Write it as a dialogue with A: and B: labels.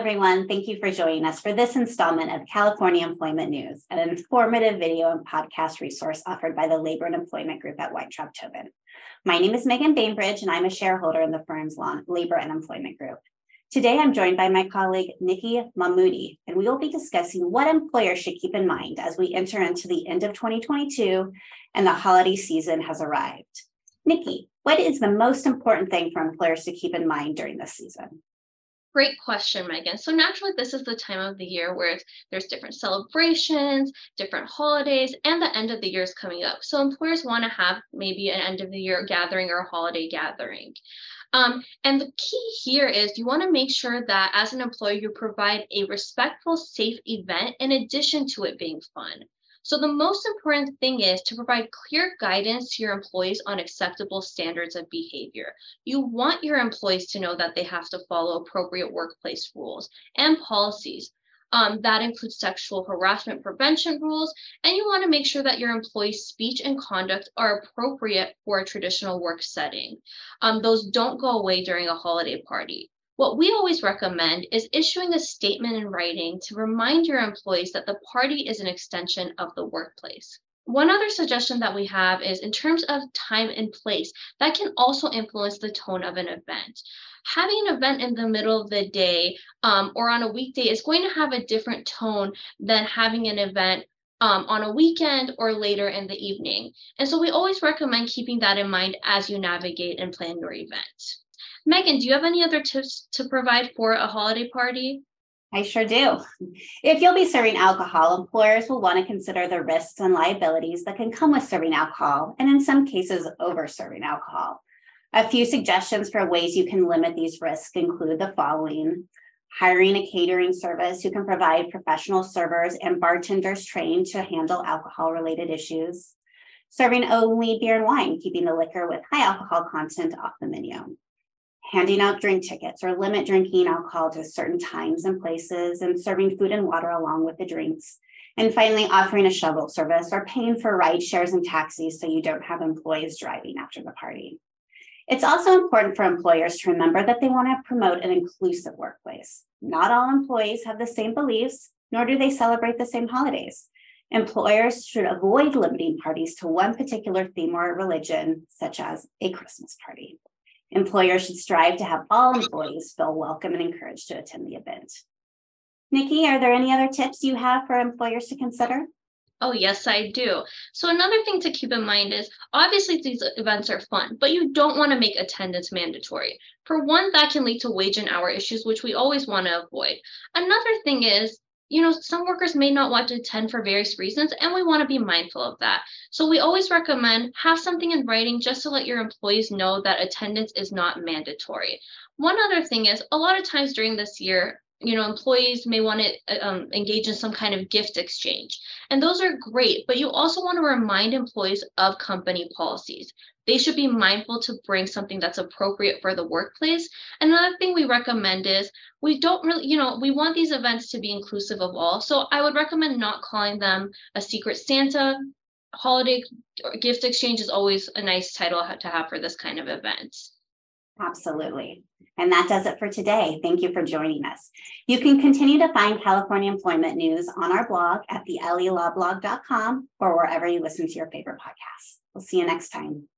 A: everyone. Thank you for joining us for this installment of California Employment News, an informative video and podcast resource offered by the Labor and Employment Group at Weintraub Tobin. My name is Meagan Bainbridge, and I'm a shareholder in the firm's Labor and Employment Group. Today, I'm joined by my colleague, Nikki Mahmoudi, and we will be discussing what employers should keep in mind as we enter into the end of 2022 and the holiday season has arrived. Nikki, what is the most important thing for employers to keep in mind during this season?
B: Great question, Meagan. So naturally, this is the time of the year where there's different celebrations, different holidays, and the end of the year is coming up. So employers want to have maybe an end of the year gathering or a holiday gathering. Um, and the key here is you want to make sure that as an employer, you provide a respectful, safe event in addition to it being fun. So the most important thing is to provide clear guidance to your employees on acceptable standards of behavior. You want your employees to know that they have to follow appropriate workplace rules and policies. Um, that includes sexual harassment prevention rules, and you want to make sure that your employees' speech and conduct are appropriate for a traditional work setting. Um, those don't go away during a holiday party. What we always recommend is issuing a statement in writing to remind your employees that the party is an extension of the workplace. One other suggestion that we have is in terms of time and place, that can also influence the tone of an event. Having an event in the middle of the day um, or on a weekday is going to have a different tone than having an event um, on a weekend or later in the evening. And so we always recommend keeping that in mind as you navigate and plan your event. Meagan, do you have any other tips to provide for a holiday party?
A: I sure do. If you'll be serving alcohol, employers will want to consider the risks and liabilities that can come with serving alcohol, and in some cases, over serving alcohol. A few suggestions for ways you can limit these risks include the following hiring a catering service who can provide professional servers and bartenders trained to handle alcohol related issues, serving only beer and wine, keeping the liquor with high alcohol content off the menu handing out drink tickets or limit drinking alcohol to certain times and places and serving food and water along with the drinks. And finally, offering a shuttle service or paying for ride shares and taxis so you don't have employees driving after the party. It's also important for employers to remember that they want to promote an inclusive workplace. Not all employees have the same beliefs, nor do they celebrate the same holidays. Employers should avoid limiting parties to one particular theme or religion, such as a Christmas party. Employers should strive to have all employees feel welcome and encouraged to attend the event. Nikki, are there any other tips you have for employers to consider?
B: Oh, yes, I do. So, another thing to keep in mind is obviously these events are fun, but you don't want to make attendance mandatory. For one, that can lead to wage and hour issues, which we always want to avoid. Another thing is you know, some workers may not want to attend for various reasons, and we want to be mindful of that. So we always recommend have something in writing just to let your employees know that attendance is not mandatory. One other thing is a lot of times during this year, you know, employees may want to um, engage in some kind of gift exchange. And those are great, but you also want to remind employees of company policies they should be mindful to bring something that's appropriate for the workplace. Another thing we recommend is we don't really, you know, we want these events to be inclusive of all. So I would recommend not calling them a secret Santa. Holiday gift exchange is always a nice title to have for this kind of event.
A: Absolutely. And that does it for today. Thank you for joining us. You can continue to find California employment news on our blog at the lelawblog.com or wherever you listen to your favorite podcasts. We'll see you next time.